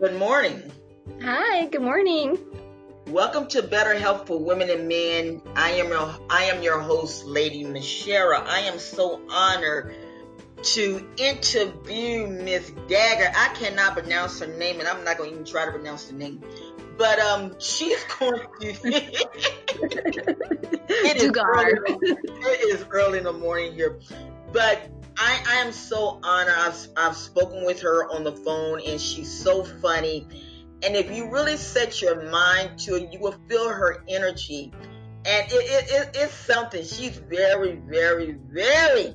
Good morning. Hi, good morning. Welcome to Better Health for Women and Men. I am your I am your host, Lady Mishera. I am so honored to interview Miss Dugar. I cannot pronounce her name, and I'm not going to even try to pronounce the name. But um, she's going to. it, is early, it is early in the morning here, but I, I am so honored. I've, I've spoken with her on the phone, and she's so funny and if you really set your mind to it, you will feel her energy. And it, it, it, it's something. She's very, very, very,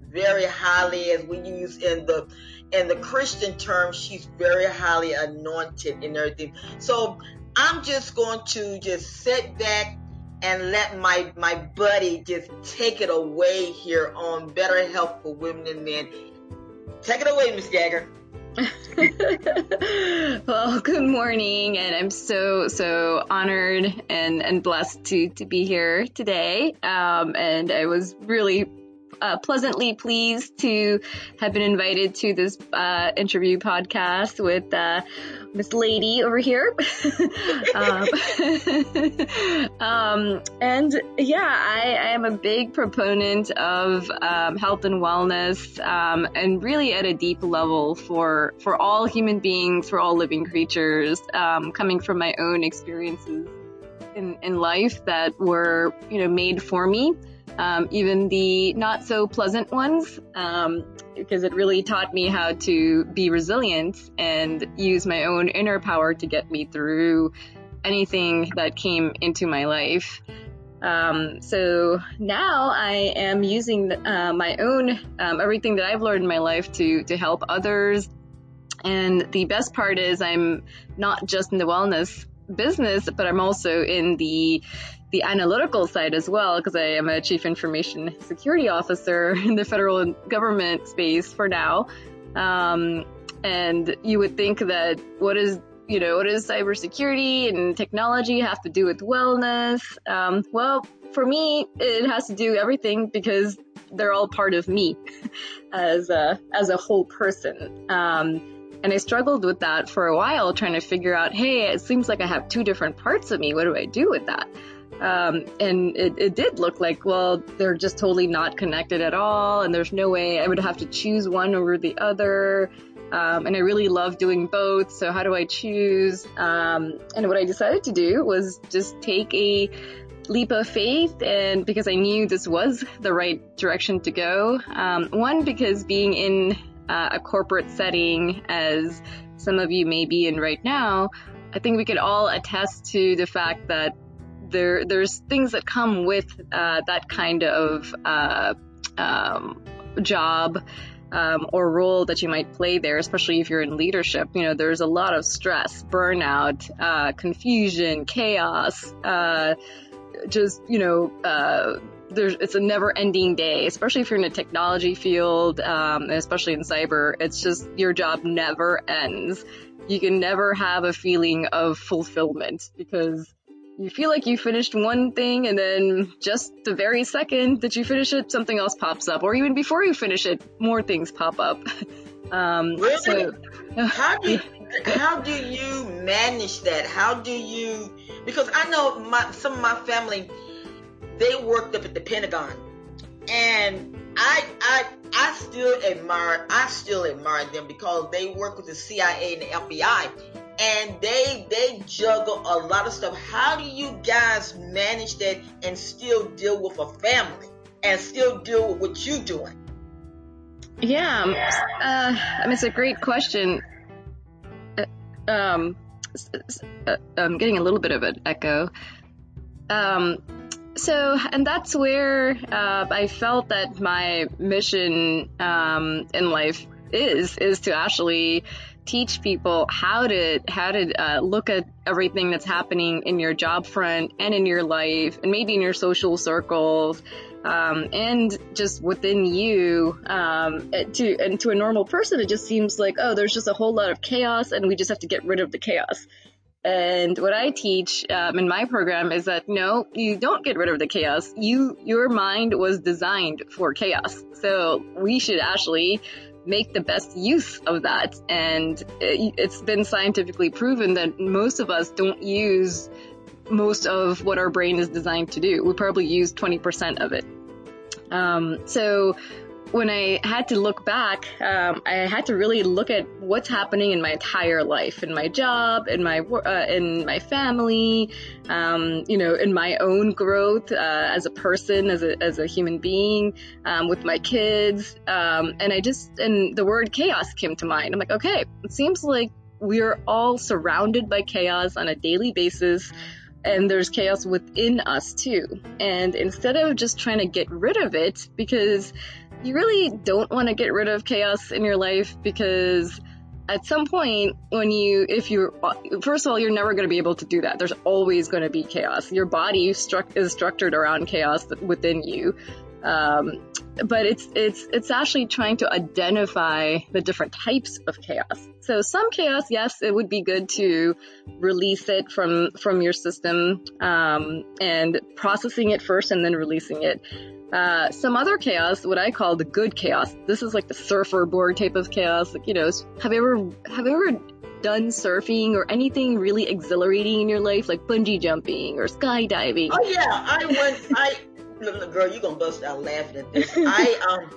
very highly, as we use in the in the Christian term, she's very highly anointed and everything. So I'm just going to just sit back and let my my buddy just take it away here on Better Health for Women and Men. Take it away, Miss Jagger. well, good morning, and I'm so so honored and and blessed to to be here today. Um, and I was really uh, pleasantly pleased to have been invited to this uh, interview podcast with uh, Miss Lady over here. um, um, and yeah, I, I, am a big proponent of um, health and wellness, um, and really at a deep level for for all human beings, for all living creatures, um, coming from my own experiences in, in life that were you know made for me um, even the not so pleasant ones, um, because it really taught me how to be resilient and use my own inner power to get me through anything that came into my life. Um, so now I am using uh, my own um, everything that I've learned in my life to to help others. And the best part is I'm not just in the wellness business, but I'm also in the the analytical side as well, because I am a chief information security officer in the federal government space for now. Um, and you would think that what is you know what does cybersecurity and technology have to do with wellness? Um, well, for me, it has to do everything because they're all part of me as a as a whole person. Um, and I struggled with that for a while, trying to figure out, hey, it seems like I have two different parts of me. What do I do with that? Um, and it, it did look like, well, they're just totally not connected at all, and there's no way I would have to choose one over the other. Um, and I really love doing both, so how do I choose? Um, and what I decided to do was just take a leap of faith, and because I knew this was the right direction to go. Um, one, because being in uh, a corporate setting, as some of you may be in right now, I think we could all attest to the fact that there there's things that come with uh, that kind of uh, um, job um, or role that you might play there, especially if you're in leadership. You know, there's a lot of stress, burnout, uh, confusion, chaos, uh, just you know. Uh, there's, it's a never ending day, especially if you're in a technology field, um, especially in cyber. It's just your job never ends. You can never have a feeling of fulfillment because you feel like you finished one thing and then just the very second that you finish it, something else pops up, or even before you finish it, more things pop up. Um, really? So, how do you, how do you manage that? How do you? Because I know my some of my family, they worked up at the Pentagon, and I I I still admire I still admire them because they work with the CIA and the FBI and they they juggle a lot of stuff. How do you guys manage that and still deal with a family and still deal with what you're doing? Yeah, uh, I mean, it's a great question. Uh, um, uh, I'm getting a little bit of an echo. Um, so, and that's where uh, I felt that my mission um, in life is is to actually teach people how to how to uh, look at everything that's happening in your job front and in your life and maybe in your social circles um, and just within you um, to and to a normal person it just seems like oh there's just a whole lot of chaos and we just have to get rid of the chaos and what I teach um, in my program is that no, you don't get rid of the chaos. You, your mind was designed for chaos. So we should actually make the best use of that. And it, it's been scientifically proven that most of us don't use most of what our brain is designed to do. We probably use 20% of it. Um, so when I had to look back, um, I had to really look at what's happening in my entire life, in my job, in my uh, in my family, um, you know, in my own growth uh, as a person, as a as a human being, um, with my kids, um, and I just and the word chaos came to mind. I'm like, okay, it seems like we're all surrounded by chaos on a daily basis and there's chaos within us too. And instead of just trying to get rid of it, because you really don't want to get rid of chaos in your life because at some point when you if you first of all you're never going to be able to do that. There's always going to be chaos. Your body stru- is structured around chaos within you. Um, but it's it's it's actually trying to identify the different types of chaos. So some chaos yes it would be good to release it from from your system um, and processing it first and then releasing it uh, some other chaos, what I call the good chaos. This is like the surfer board type of chaos. Like, you know, have you ever, have you ever done surfing or anything really exhilarating in your life, like bungee jumping or skydiving? Oh yeah, I went, I, girl, you're gonna bust out laughing at this. I, um,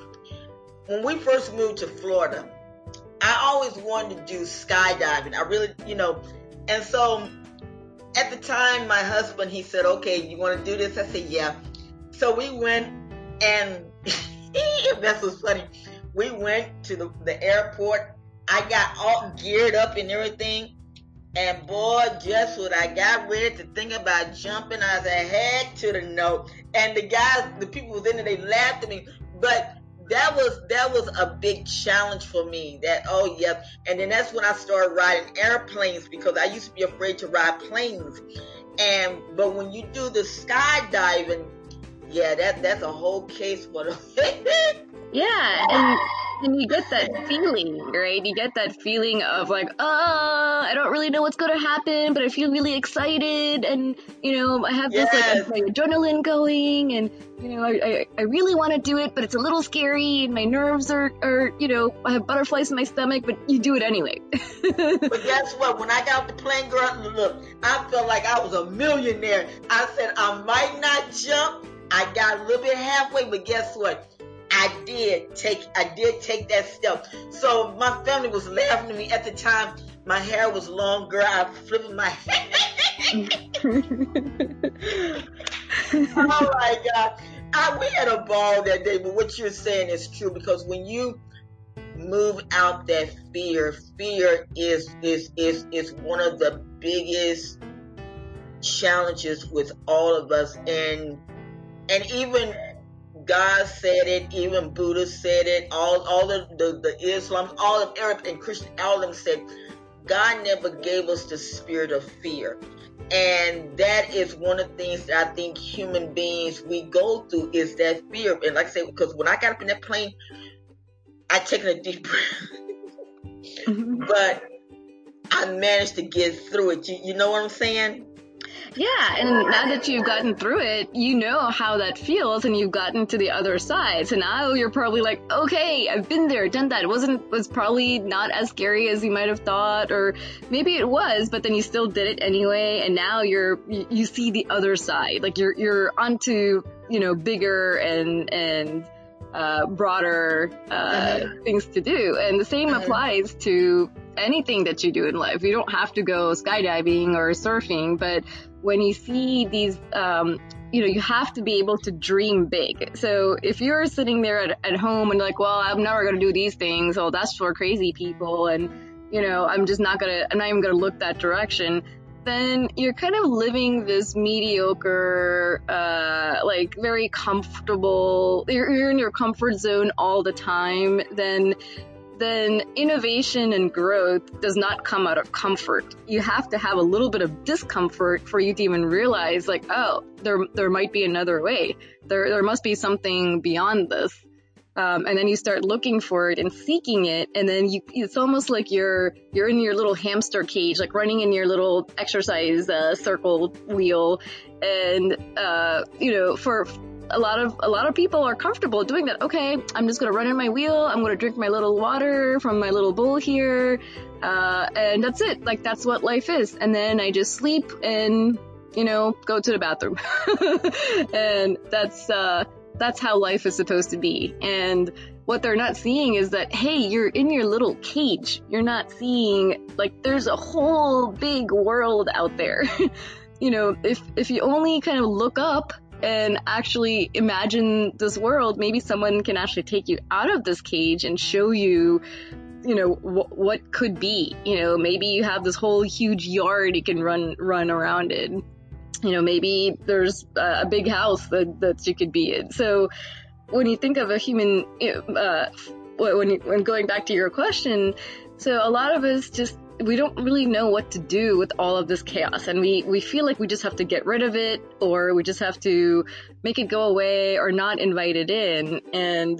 when we first moved to Florida, I always wanted to do skydiving. I really, you know, and so at the time, my husband, he said, okay, you want to do this? I said, yeah. So we went and that's what's funny. We went to the, the airport. I got all geared up and everything. And boy, just what I got ready to think about jumping, I was ahead to the note. And the guys, the people within it, they laughed at me. But that was that was a big challenge for me. That oh yeah, and then that's when I started riding airplanes because I used to be afraid to ride planes. And but when you do the skydiving, yeah, that that's a whole case for them. yeah, and and you get that feeling, right? You get that feeling of like, oh, I don't really know what's going to happen, but I feel really excited, and you know, I have yes. this like adrenaline going, and you know, I, I, I really want to do it, but it's a little scary, and my nerves are, are, you know, I have butterflies in my stomach, but you do it anyway. but guess what? When I got off the plane, girl, look, I felt like I was a millionaire. I said I might not jump I got a little bit halfway, but guess what? I did take I did take that step. So my family was laughing at me at the time. My hair was long, girl. I was flipping my oh my God. I, we had a ball that day, but what you're saying is true because when you move out that fear, fear is is is is one of the biggest challenges with all of us and and even God said it, even Buddha said it, all all the, the, the Islam, all of Arab and Christian, all of them said, God never gave us the spirit of fear. And that is one of the things that I think human beings we go through is that fear. And like I said, because when I got up in that plane, I taken a deep breath. Mm-hmm. but I managed to get through it. You, you know what I'm saying? Yeah, and now that you've gotten through it, you know how that feels and you've gotten to the other side. So now you're probably like, okay, I've been there, done that. It wasn't was probably not as scary as you might have thought or maybe it was, but then you still did it anyway and now you're you, you see the other side. Like you're you're onto, you know, bigger and and uh, broader uh, uh-huh. things to do. And the same uh-huh. applies to anything that you do in life. You don't have to go skydiving or surfing, but when you see these, um, you know, you have to be able to dream big. So if you're sitting there at, at home and like, well, I'm never going to do these things. Oh, that's for crazy people. And, you know, I'm just not going to, I'm not even going to look that direction. Then you're kind of living this mediocre, uh, like very comfortable, you're, you're in your comfort zone all the time. Then then innovation and growth does not come out of comfort. You have to have a little bit of discomfort for you to even realize like, oh, there, there might be another way. There, there must be something beyond this. Um, and then you start looking for it and seeking it, and then you, it's almost like you're, you're in your little hamster cage, like running in your little exercise, uh, circle wheel. And, uh, you know, for, a lot of a lot of people are comfortable doing that. Okay, I'm just gonna run in my wheel. I'm gonna drink my little water from my little bowl here, uh, and that's it. Like that's what life is. And then I just sleep and you know go to the bathroom, and that's uh, that's how life is supposed to be. And what they're not seeing is that hey, you're in your little cage. You're not seeing like there's a whole big world out there. you know, if if you only kind of look up and actually imagine this world, maybe someone can actually take you out of this cage and show you, you know, wh- what could be. You know, maybe you have this whole huge yard you can run run around in. You know, maybe there's a big house that that you could be in. So when you think of a human, uh, when when going back to your question, so a lot of us just we don't really know what to do with all of this chaos and we, we feel like we just have to get rid of it or we just have to make it go away or not invite it in. And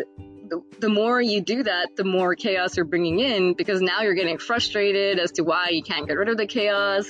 the, the more you do that, the more chaos you're bringing in because now you're getting frustrated as to why you can't get rid of the chaos.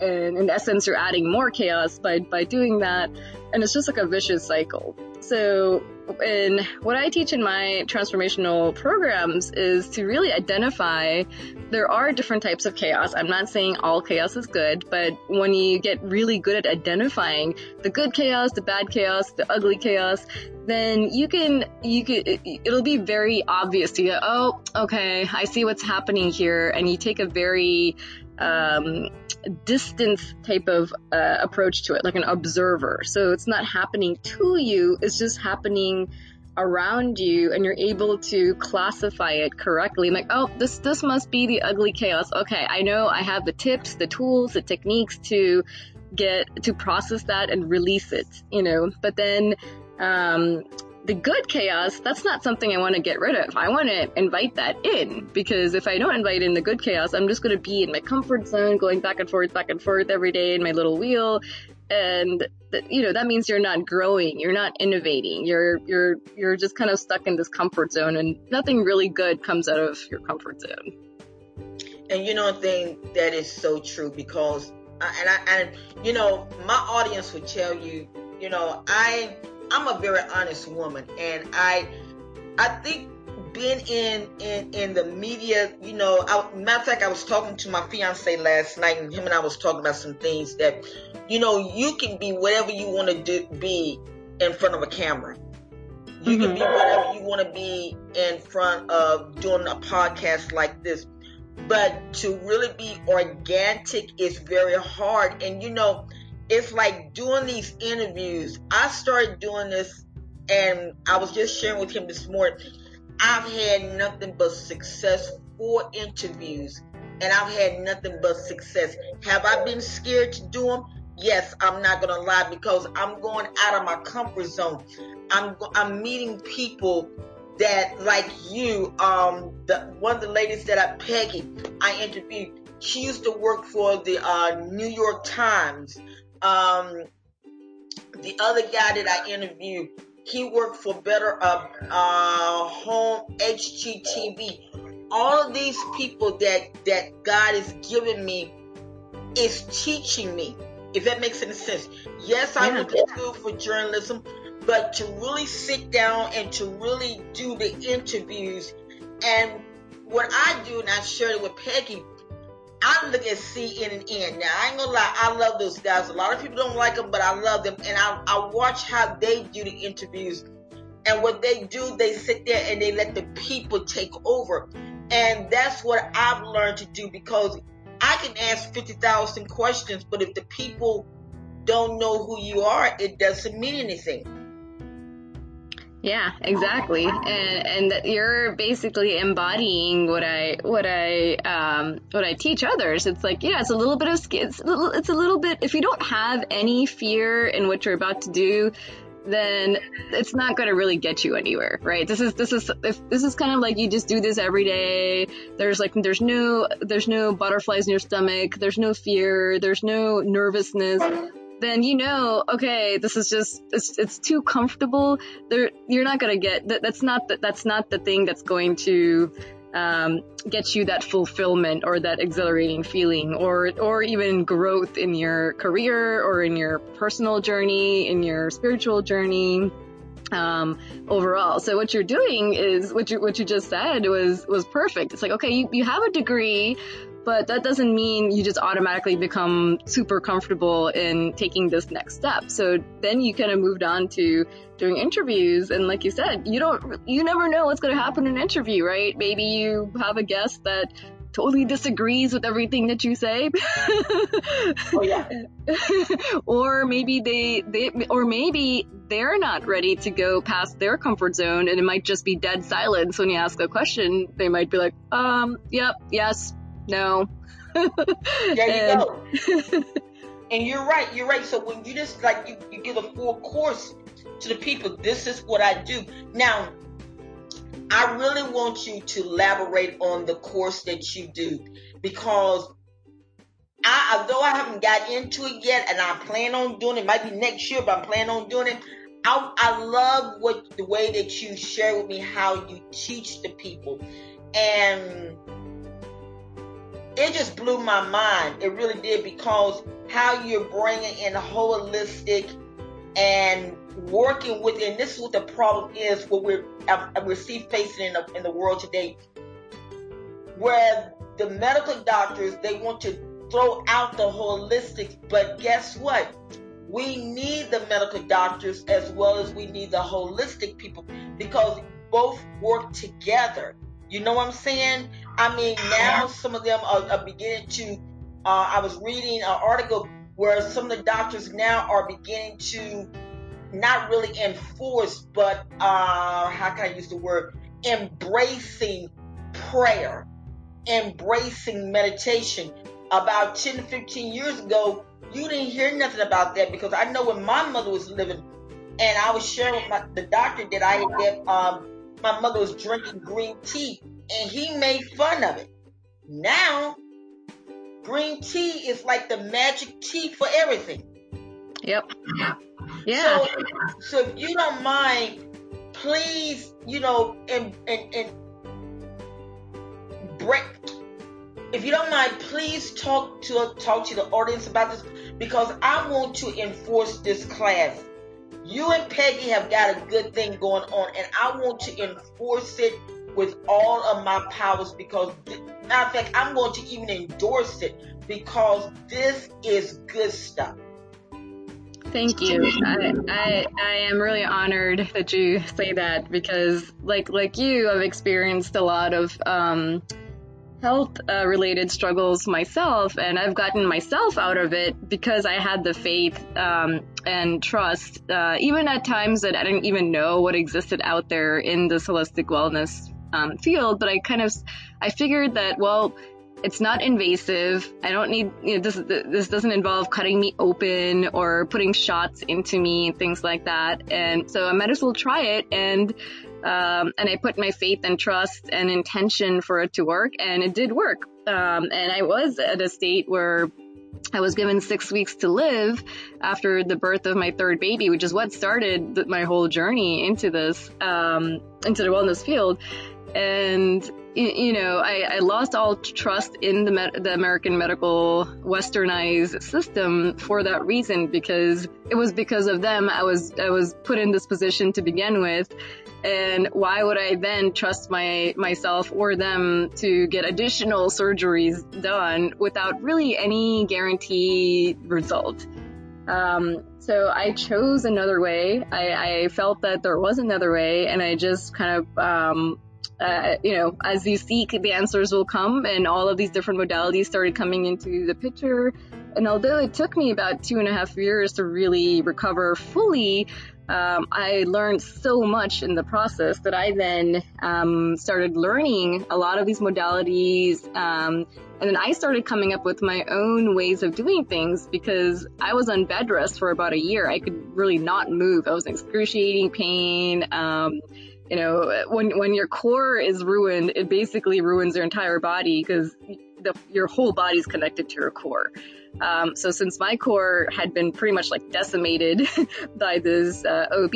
And in essence, you're adding more chaos by, by doing that. And it's just like a vicious cycle. So and what I teach in my transformational programs is to really identify there are different types of chaos. I'm not saying all chaos is good, but when you get really good at identifying the good chaos, the bad chaos, the ugly chaos, then you can, you can, it'll be very obvious to you. Oh, okay, I see what's happening here. And you take a very, um, distance type of uh, approach to it, like an observer. So it's not happening to you, it's just happening around you and you're able to classify it correctly. like, oh, this this must be the ugly chaos. Okay, I know I have the tips, the tools, the techniques to get to process that and release it, you know. But then um, the good chaos, that's not something I want to get rid of. I want to invite that in because if I don't invite in the good chaos, I'm just going to be in my comfort zone, going back and forth, back and forth every day in my little wheel. And you know, that means you're not growing, you're not innovating, you're, you're, you're just kind of stuck in this comfort zone and nothing really good comes out of your comfort zone. And you know, thing that is so true because, I, and I, and you know, my audience would tell you, you know, I, I'm a very honest woman, and I I think being in in in the media, you know, I, matter of fact, I was talking to my fiance last night, and him and I was talking about some things that, you know, you can be whatever you want to do, be in front of a camera. You mm-hmm. can be whatever you want to be in front of doing a podcast like this. But to really be organic is very hard. And you know, it's like doing these interviews. I started doing this and I was just sharing with him this morning. I've had nothing but success for interviews and I've had nothing but success. Have I been scared to do them? Yes, I'm not to lie because I'm going out of my comfort zone. I'm, I'm meeting people that like you, um, the, one of the ladies that I, Peggy, I interviewed, she used to work for the uh, New York Times. Um, the other guy that I interviewed, he worked for Better uh, uh, Home HGTV. All of these people that that God is giving me is teaching me. If that makes any sense. Yes, I went to school for journalism, but to really sit down and to really do the interviews and what I do, and I shared it with Peggy, I look at CNN. Now, I ain't gonna lie, I love those guys. A lot of people don't like them, but I love them. And I, I watch how they do the interviews. And what they do, they sit there and they let the people take over. And that's what I've learned to do because I can ask 50,000 questions, but if the people don't know who you are, it doesn't mean anything. Yeah, exactly. And and you're basically embodying what I what I um what I teach others. It's like, yeah, it's a little bit of it's a little, it's a little bit if you don't have any fear in what you're about to do, then it's not going to really get you anywhere, right? This is this is if this is kind of like you just do this every day. There's like there's no there's no butterflies in your stomach. There's no fear. There's no nervousness then you know, okay, this is just it's it's too comfortable. There, you're not gonna get that. That's not that. That's not the thing that's going to um, get you that fulfillment or that exhilarating feeling, or or even growth in your career or in your personal journey, in your spiritual journey. um, overall. So what you're doing is what you what you just said was was perfect. It's like okay, you, you have a degree, but that doesn't mean you just automatically become super comfortable in taking this next step. So then you kind of moved on to doing interviews, and like you said, you don't you never know what's going to happen in an interview, right? Maybe you have a guest that totally disagrees with everything that you say. oh yeah. or maybe they they or maybe they're not ready to go past their comfort zone and it might just be dead silence when you ask a question. They might be like, um, yep, yes, no. there you and, go. and you're right, you're right. So when you just like you, you give a full course to the people, this is what I do. Now I really want you to elaborate on the course that you do because I, although I haven't got into it yet and I plan on doing it, might be next year, but I'm planning on doing it. I, I love what the way that you share with me how you teach the people. And it just blew my mind. It really did because how you're bringing in holistic and working with, and this is what the problem is, what we're um, we're see facing in the, in the world today, where the medical doctors they want to throw out the holistic, but guess what? We need the medical doctors as well as we need the holistic people because both work together. You know what I'm saying? I mean, now some of them are, are beginning to. Uh, I was reading an article where some of the doctors now are beginning to not really enforce, but uh, how can I use the word? Embracing prayer, embracing meditation. About 10 to 15 years ago, you didn't hear nothing about that because I know when my mother was living, and I was sharing with my, the doctor that I had that um, my mother was drinking green tea, and he made fun of it. Now, green tea is like the magic tea for everything. Yep. Yeah. So, so if you don't mind, please, you know, and and and break. If you don't mind, please talk to talk to the audience about this because I want to enforce this class. You and Peggy have got a good thing going on, and I want to enforce it with all of my powers because, matter of fact, I'm going to even endorse it because this is good stuff. Thank you. I, I, I am really honored that you say that because, like like you, I've experienced a lot of um, health uh, related struggles myself, and I've gotten myself out of it because I had the faith um, and trust, uh, even at times that I didn't even know what existed out there in this holistic wellness um, field. But I kind of I figured that well it's not invasive. I don't need, you know, this, this doesn't involve cutting me open or putting shots into me, and things like that. And so I might as well try it. And, um, and I put my faith and trust and intention for it to work and it did work. Um, and I was at a state where I was given six weeks to live after the birth of my third baby, which is what started my whole journey into this, um, into the wellness field. And you know, I, I, lost all trust in the, med- the American medical westernized system for that reason because it was because of them I was I was put in this position to begin with, and why would I then trust my myself or them to get additional surgeries done without really any guarantee result? Um, so I chose another way. I, I, felt that there was another way, and I just kind of um, uh, you know, as you seek, the answers will come, and all of these different modalities started coming into the picture. And although it took me about two and a half years to really recover fully, um, I learned so much in the process that I then um, started learning a lot of these modalities. Um, and then I started coming up with my own ways of doing things because I was on bed rest for about a year. I could really not move. I was in excruciating pain. Um, you know, when when your core is ruined, it basically ruins your entire body because your whole body's connected to your core. Um, so since my core had been pretty much like decimated by this uh, OB,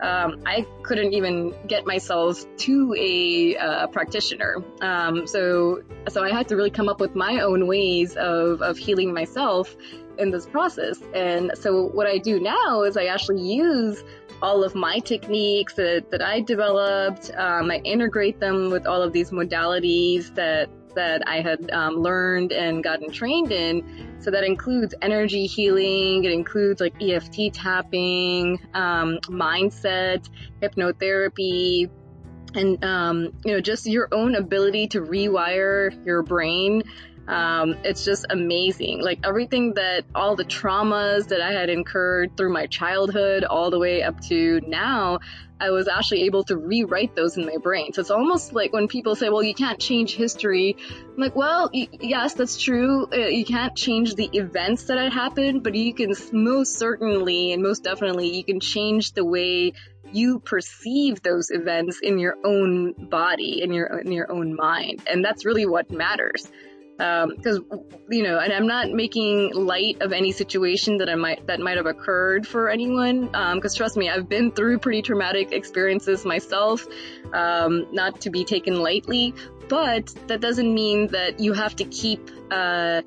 um, I couldn't even get myself to a uh, practitioner. Um, so so I had to really come up with my own ways of of healing myself in this process. And so what I do now is I actually use all of my techniques that, that I developed. Um, I integrate them with all of these modalities that that I had um, learned and gotten trained in. So that includes energy healing. It includes like EFT tapping, um, mindset, hypnotherapy, and um, you know just your own ability to rewire your brain um, it's just amazing. Like everything that all the traumas that I had incurred through my childhood all the way up to now, I was actually able to rewrite those in my brain. So it's almost like when people say, well, you can't change history. I'm like, well, y- yes, that's true. Uh, you can't change the events that had happened, but you can most certainly and most definitely, you can change the way you perceive those events in your own body, in your, in your own mind. And that's really what matters because um, you know, and I'm not making light of any situation that I might that might have occurred for anyone. Because um, trust me, I've been through pretty traumatic experiences myself, um, not to be taken lightly. But that doesn't mean that you have to keep uh,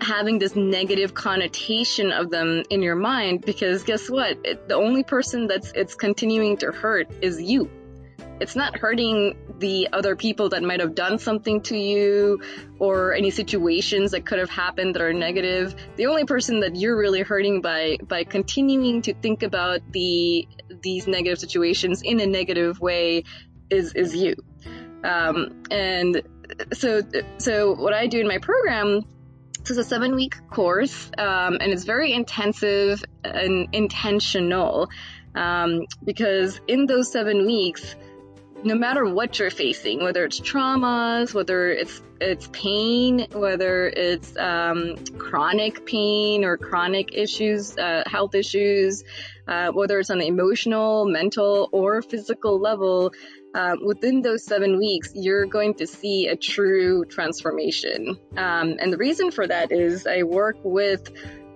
having this negative connotation of them in your mind. Because guess what? It, the only person that's it's continuing to hurt is you it's not hurting the other people that might have done something to you or any situations that could have happened that are negative. The only person that you're really hurting by by continuing to think about the these negative situations in a negative way is is you. Um, and so so what I do in my program this is a seven week course um, and it's very intensive and intentional um, because in those seven weeks no matter what you're facing, whether it's traumas, whether it's it's pain, whether it's um, chronic pain or chronic issues, uh, health issues, uh, whether it's on the emotional, mental, or physical level, um, within those seven weeks, you're going to see a true transformation. Um, and the reason for that is I work with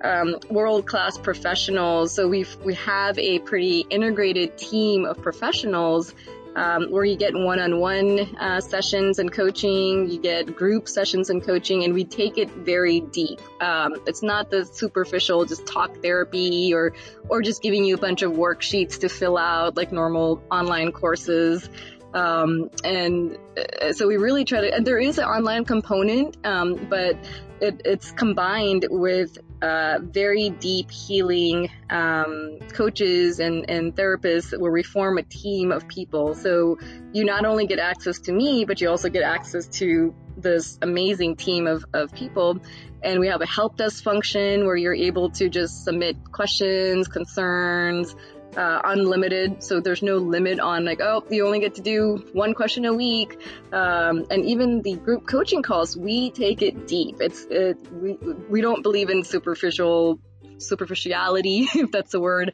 um, world class professionals. So we we have a pretty integrated team of professionals um, where you get one-on-one uh, sessions and coaching, you get group sessions and coaching, and we take it very deep. Um, it's not the superficial, just talk therapy or or just giving you a bunch of worksheets to fill out like normal online courses. Um, and uh, so we really try to, and there is an online component, um, but it, it's combined with uh, very deep healing um, coaches and, and therapists where we form a team of people. So you not only get access to me, but you also get access to this amazing team of, of people. And we have a help desk function where you're able to just submit questions, concerns, uh, unlimited, so there's no limit on like, oh, you only get to do one question a week. Um, and even the group coaching calls, we take it deep. It's it, we we don't believe in superficial superficiality, if that's a word.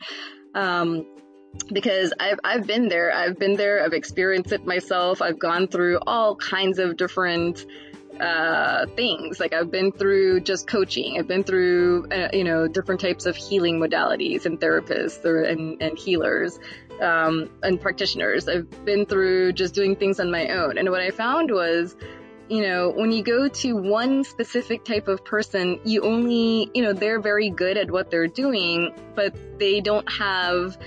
Um, because I've I've been there. I've been there. I've experienced it myself. I've gone through all kinds of different uh, things. Like I've been through just coaching. I've been through, uh, you know, different types of healing modalities and therapists or, and, and healers, um, and practitioners. I've been through just doing things on my own. And what I found was, you know, when you go to one specific type of person, you only, you know, they're very good at what they're doing, but they don't have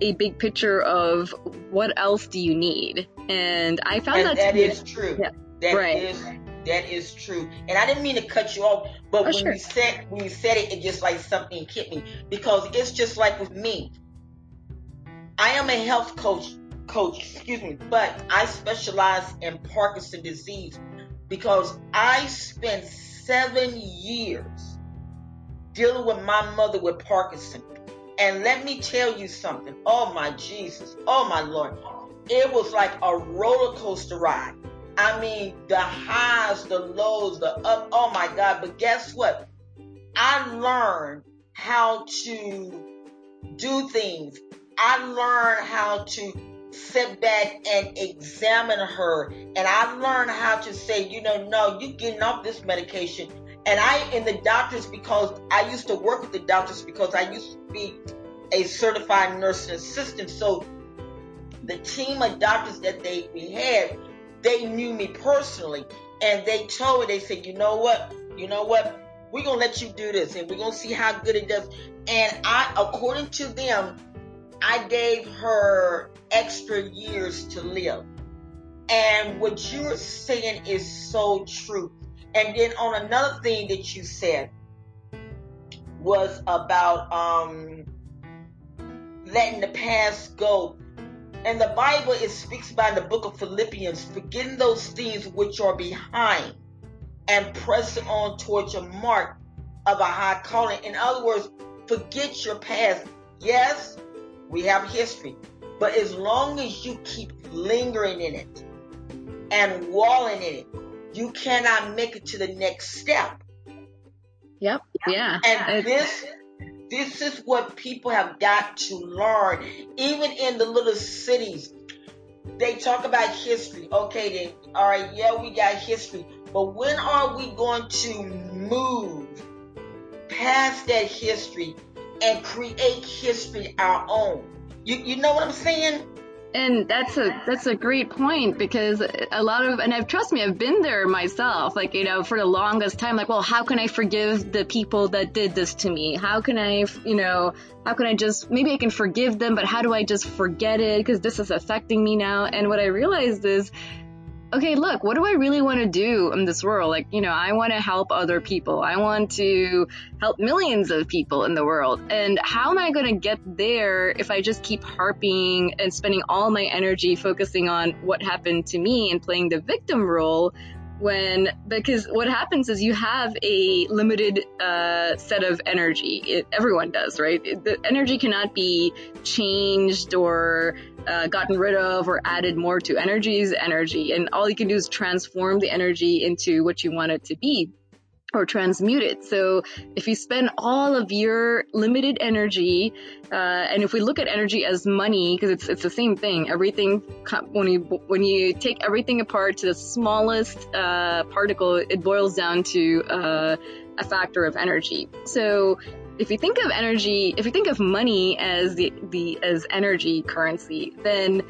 a big picture of what else do you need. And I found and that, that is true. Yeah. That right. is that is true. And I didn't mean to cut you off, but oh, when sure. you said when you said it, it just like something hit me because it's just like with me. I am a health coach coach, excuse me, but I specialize in Parkinson disease because I spent seven years dealing with my mother with Parkinson. And let me tell you something. Oh my Jesus. Oh my Lord. It was like a roller coaster ride. I mean, the highs, the lows, the up. Oh my God. But guess what? I learned how to do things. I learned how to sit back and examine her. And I learned how to say, you know, no, you're getting off this medication. And I, in the doctors, because I used to work with the doctors because I used to be a certified nursing assistant. So the team of doctors that they had, they knew me personally. And they told me, they said, you know what? You know what? We're going to let you do this and we're going to see how good it does. And I, according to them, I gave her extra years to live. And what you're saying is so true. And then on another thing that you said was about um, letting the past go. And the Bible it speaks about in the book of Philippians, forgetting those things which are behind and pressing on towards your mark of a high calling. In other words, forget your past. Yes, we have history, but as long as you keep lingering in it and walling in it, you cannot make it to the next step. Yep. Yeah. And this this is what people have got to learn. Even in the little cities, they talk about history. Okay, then, all right, yeah, we got history. But when are we going to move past that history and create history our own? You, you know what I'm saying? And that's a that's a great point because a lot of and I've trust me I've been there myself like you know for the longest time like well how can I forgive the people that did this to me? How can I you know how can I just maybe I can forgive them but how do I just forget it? Because this is affecting me now. And what I realized is okay, look, what do I really want to do in this world? Like, you know, I want to help other people. I want to help millions of people in the world. And how am I going to get there if I just keep harping and spending all my energy focusing on what happened to me and playing the victim role when because what happens is you have a limited uh, set of energy. It, everyone does right? The energy cannot be changed or uh, gotten rid of or added more to. Energy is energy and all you can do is transform the energy into what you want it to be or transmute it. So if you spend all of your limited energy, uh, and if we look at energy as money, because it's it's the same thing. Everything when you when you take everything apart to the smallest uh, particle, it boils down to uh, a factor of energy. So if you think of energy, if you think of money as the the as energy currency, then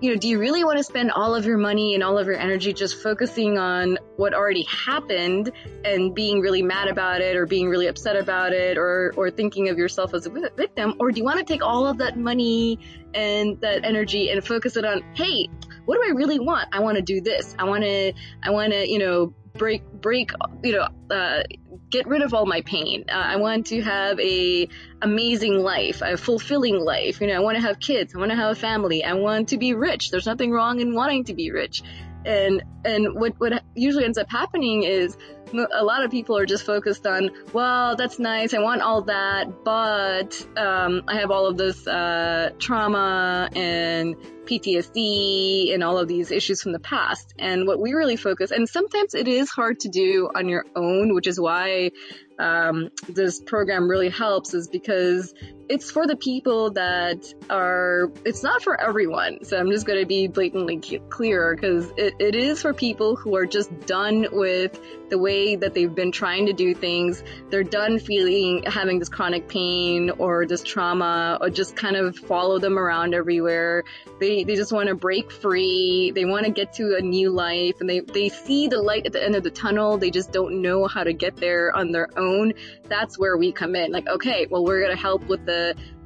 you know, do you really want to spend all of your money and all of your energy just focusing on what already happened and being really mad about it or being really upset about it or, or thinking of yourself as a victim? Or do you want to take all of that money and that energy and focus it on, hey, what do I really want? I want to do this. I want to, I want to, you know, break, break, you know, uh, get rid of all my pain. Uh, I want to have a amazing life, a fulfilling life. You know, I want to have kids. I want to have a family. I want to be rich. There's nothing wrong in wanting to be rich. And and what what usually ends up happening is a lot of people are just focused on, well, that's nice. I want all that, but um, I have all of this uh, trauma and PTSD and all of these issues from the past. And what we really focus, and sometimes it is hard to do on your own, which is why um, this program really helps, is because it's for the people that are, it's not for everyone. So I'm just going to be blatantly clear because it, it is for people who are just done with the way that they've been trying to do things. They're done feeling, having this chronic pain or this trauma or just kind of follow them around everywhere. They, they just want to break free. They want to get to a new life and they, they see the light at the end of the tunnel. They just don't know how to get there on their own. That's where we come in. Like, okay, well, we're going to help with the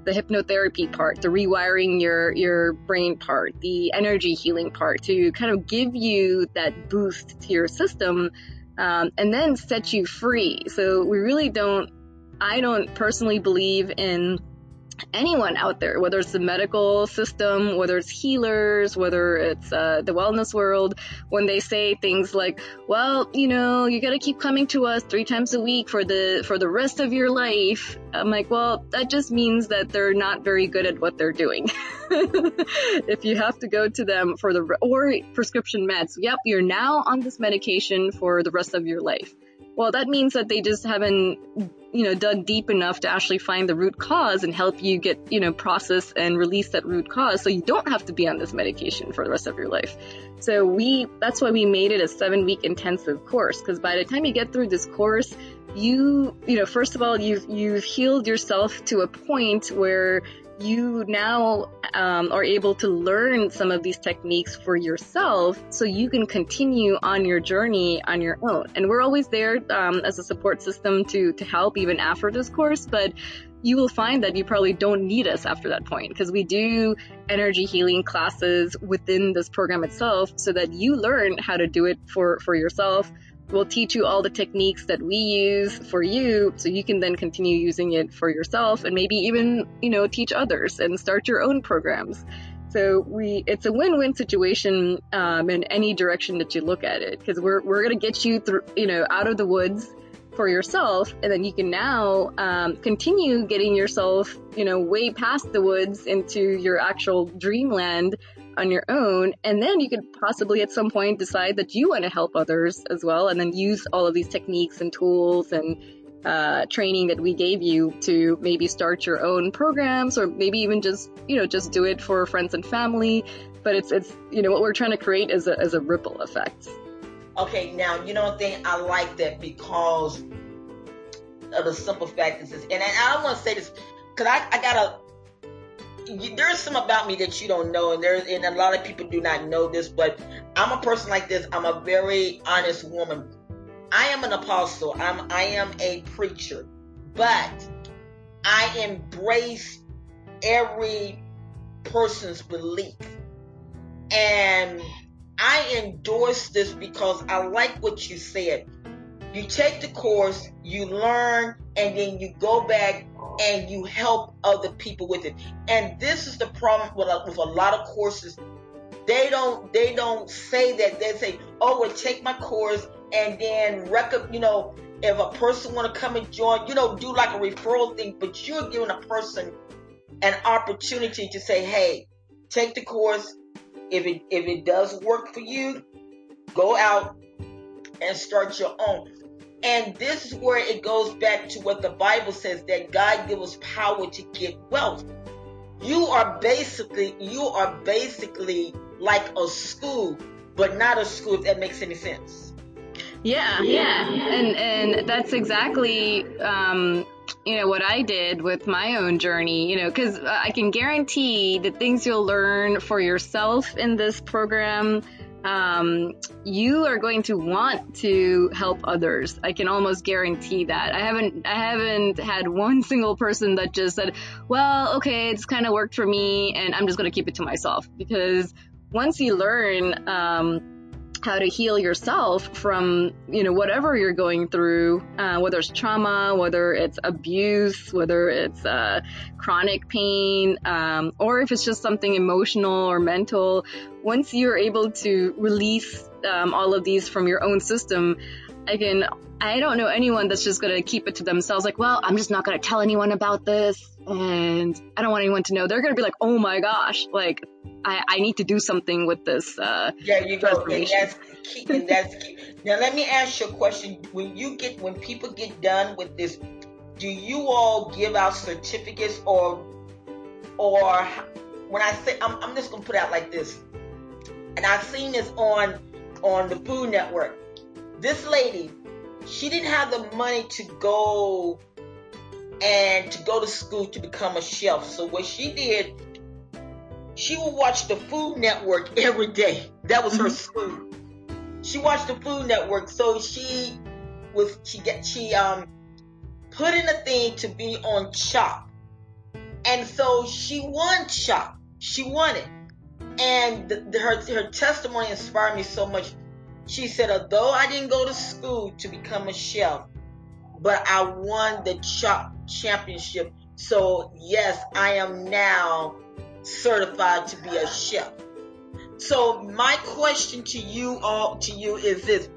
the hypnotherapy part, the rewiring your your brain part, the energy healing part to kind of give you that boost to your system um, and then set you free. So we really don't I don't personally believe in anyone out there, whether it's the medical system, whether it's healers, whether it's uh, the wellness world, when they say things like, "Well, you know, you got to keep coming to us three times a week for the for the rest of your life," I'm like, "Well, that just means that they're not very good at what they're doing." if you have to go to them for the or prescription meds, yep, you're now on this medication for the rest of your life. Well, that means that they just haven't you know, dug deep enough to actually find the root cause and help you get, you know, process and release that root cause so you don't have to be on this medication for the rest of your life. So we, that's why we made it a seven week intensive course because by the time you get through this course, you, you know, first of all, you've, you've healed yourself to a point where you now um, are able to learn some of these techniques for yourself so you can continue on your journey on your own. And we're always there um, as a support system to, to help even after this course, but you will find that you probably don't need us after that point because we do energy healing classes within this program itself so that you learn how to do it for, for yourself. We'll teach you all the techniques that we use for you so you can then continue using it for yourself and maybe even, you know, teach others and start your own programs. So we, it's a win-win situation um, in any direction that you look at it, because we're we're gonna get you through, you know, out of the woods for yourself, and then you can now um, continue getting yourself, you know, way past the woods into your actual dreamland on your own, and then you could possibly at some point decide that you want to help others as well, and then use all of these techniques and tools and uh, training that we gave you to maybe start your own programs or maybe even just you know just do it for friends and family. But it's it's you know what we're trying to create is a, is a ripple effect. Okay now you know thing i like that because of the simple fact is this and i don't want to say this because I, I gotta there's some about me that you don't know and there's and a lot of people do not know this but i'm a person like this i'm a very honest woman I am an apostle. I'm I am a preacher, but I embrace every person's belief. And I endorse this because I like what you said. You take the course, you learn, and then you go back and you help other people with it. And this is the problem with a, with a lot of courses. They don't they don't say that. They say, "Oh, well, take my course and then record, you know, if a person want to come and join, you know, do like a referral thing, but you're giving a person an opportunity to say, hey, take the course. If it if it does work for you, go out and start your own. And this is where it goes back to what the Bible says that God gives us power to get wealth. You are basically you are basically like a school, but not a school if that makes any sense. Yeah, yeah, and and that's exactly um, you know what I did with my own journey. You know, because I can guarantee the things you'll learn for yourself in this program. Um, you are going to want to help others. I can almost guarantee that. I haven't, I haven't had one single person that just said, well, okay, it's kind of worked for me and I'm just going to keep it to myself because once you learn, um, how to heal yourself from you know whatever you're going through uh, whether it's trauma whether it's abuse whether it's uh, chronic pain um, or if it's just something emotional or mental. Once you're able to release um, all of these from your own system Can I don't know anyone that's just gonna keep it to themselves like well I'm just not gonna tell anyone about this and I don't want anyone to know. They're gonna be like oh my gosh like I, I need to do something with this uh yeah you go and that's key and that's key. Now let me ask you a question. When you get when people get done with this do you all give out certificates or or when I say I'm, I'm just gonna put out like this. And I've seen this on on the Food Network this lady, she didn't have the money to go and to go to school to become a chef. So what she did, she would watch the Food Network every day. That was her mm-hmm. school. She watched the Food Network, so she was she get she um put in a thing to be on Chop, and so she won Chop. She won it, and the, the, her her testimony inspired me so much. She said, although I didn't go to school to become a chef, but I won the chop championship. So yes, I am now certified to be a chef. So my question to you all, to you is this.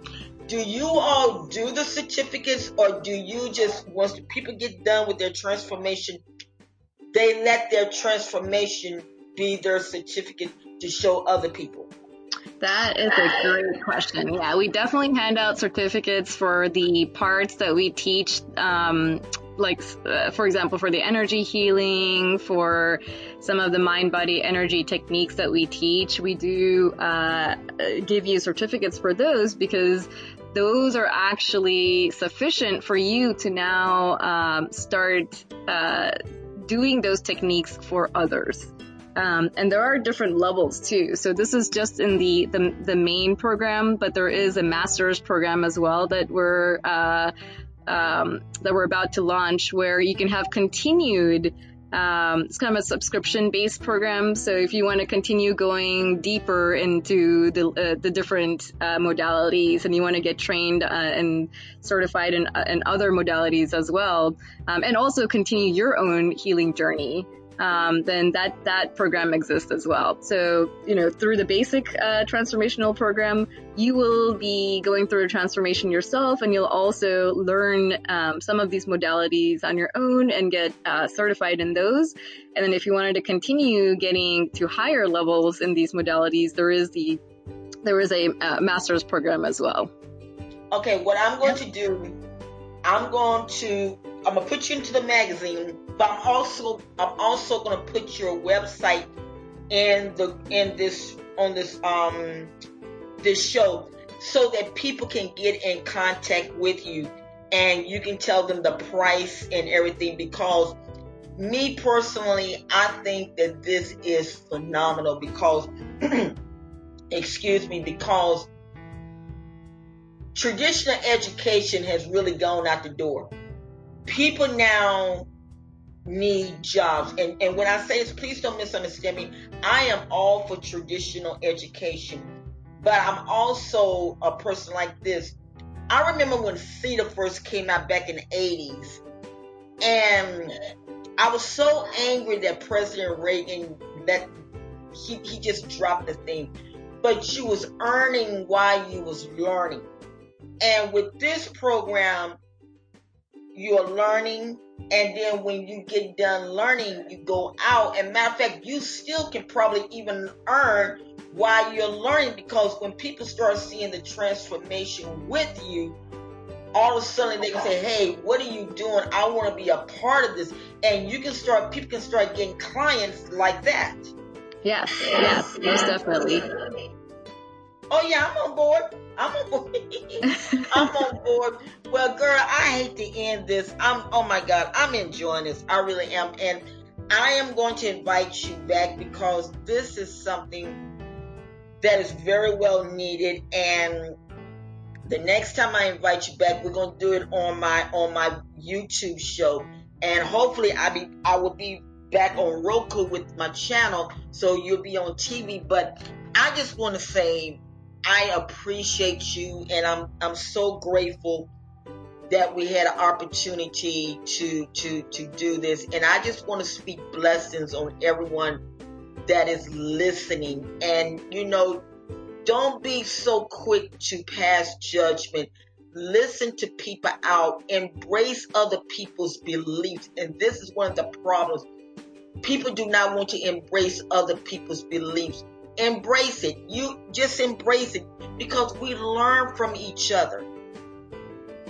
Do you all do the certificates or do you just, once people get done with their transformation, they let their transformation be their certificate to show other people? That is a great question. Yeah, we definitely hand out certificates for the parts that we teach. Um, like, uh, for example, for the energy healing, for some of the mind body energy techniques that we teach, we do uh, give you certificates for those because those are actually sufficient for you to now um, start uh, doing those techniques for others. Um, and there are different levels too. So this is just in the, the, the main program, but there is a master's program as well that we're uh, um, that we're about to launch where you can have continued um, it's kind of a subscription based program. So if you want to continue going deeper into the, uh, the different uh, modalities and you want to get trained uh, and certified in, uh, in other modalities as well, um, and also continue your own healing journey, um, then that that program exists as well. So you know through the basic uh, transformational program, you will be going through a transformation yourself, and you'll also learn um, some of these modalities on your own and get uh, certified in those. And then if you wanted to continue getting to higher levels in these modalities, there is the there is a uh, master's program as well. Okay, what I'm going to do, I'm going to I'm gonna put you into the magazine, but I'm also I'm also gonna put your website in the in this on this um this show so that people can get in contact with you and you can tell them the price and everything because me personally I think that this is phenomenal because excuse me because traditional education has really gone out the door people now need jobs. And, and when I say this, please don't misunderstand me. I am all for traditional education, but I'm also a person like this. I remember when CETA first came out back in the 80s, and I was so angry that President Reagan that he, he just dropped the thing. But you was earning while you was learning. And with this program, you're learning. And then when you get done learning you go out. And matter of fact you still can probably even earn while you're learning. Because when people start seeing the transformation with you all of a sudden they can say hey what are you doing? I want to be a part of this. And you can start people can start getting clients like that. Yes yes most definitely. Oh yeah i'm on board I'm on board. I'm on board. Well, girl, I hate to end this. I'm oh my god, I'm enjoying this. I really am. And I am going to invite you back because this is something that is very well needed and the next time I invite you back, we're going to do it on my on my YouTube show, and hopefully I be I will be back on Roku with my channel, so you'll be on TV. But I just want to say I appreciate you and I'm I'm so grateful that we had an opportunity to to to do this. And I just want to speak blessings on everyone that is listening. And you know don't be so quick to pass judgment. Listen to people out. Embrace other people's beliefs. And this is one of the problems. People do not want to embrace other people's beliefs Embrace it. You just embrace it because we learn from each other.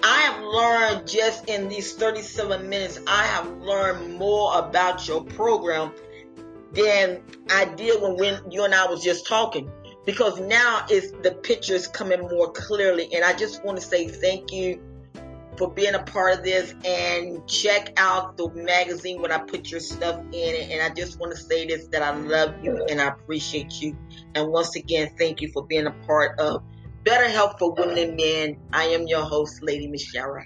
I have learned just in these 37 minutes, I have learned more about your program than I did when, when you and I was just talking. Because now is the picture is coming more clearly. And I just want to say thank you for being a part of this and check out the magazine when I put your stuff in it. And I just want to say this that I love you and I appreciate you. And once again, thank you for being a part of Better Health for Women and Men. I am your host, Lady Michelle.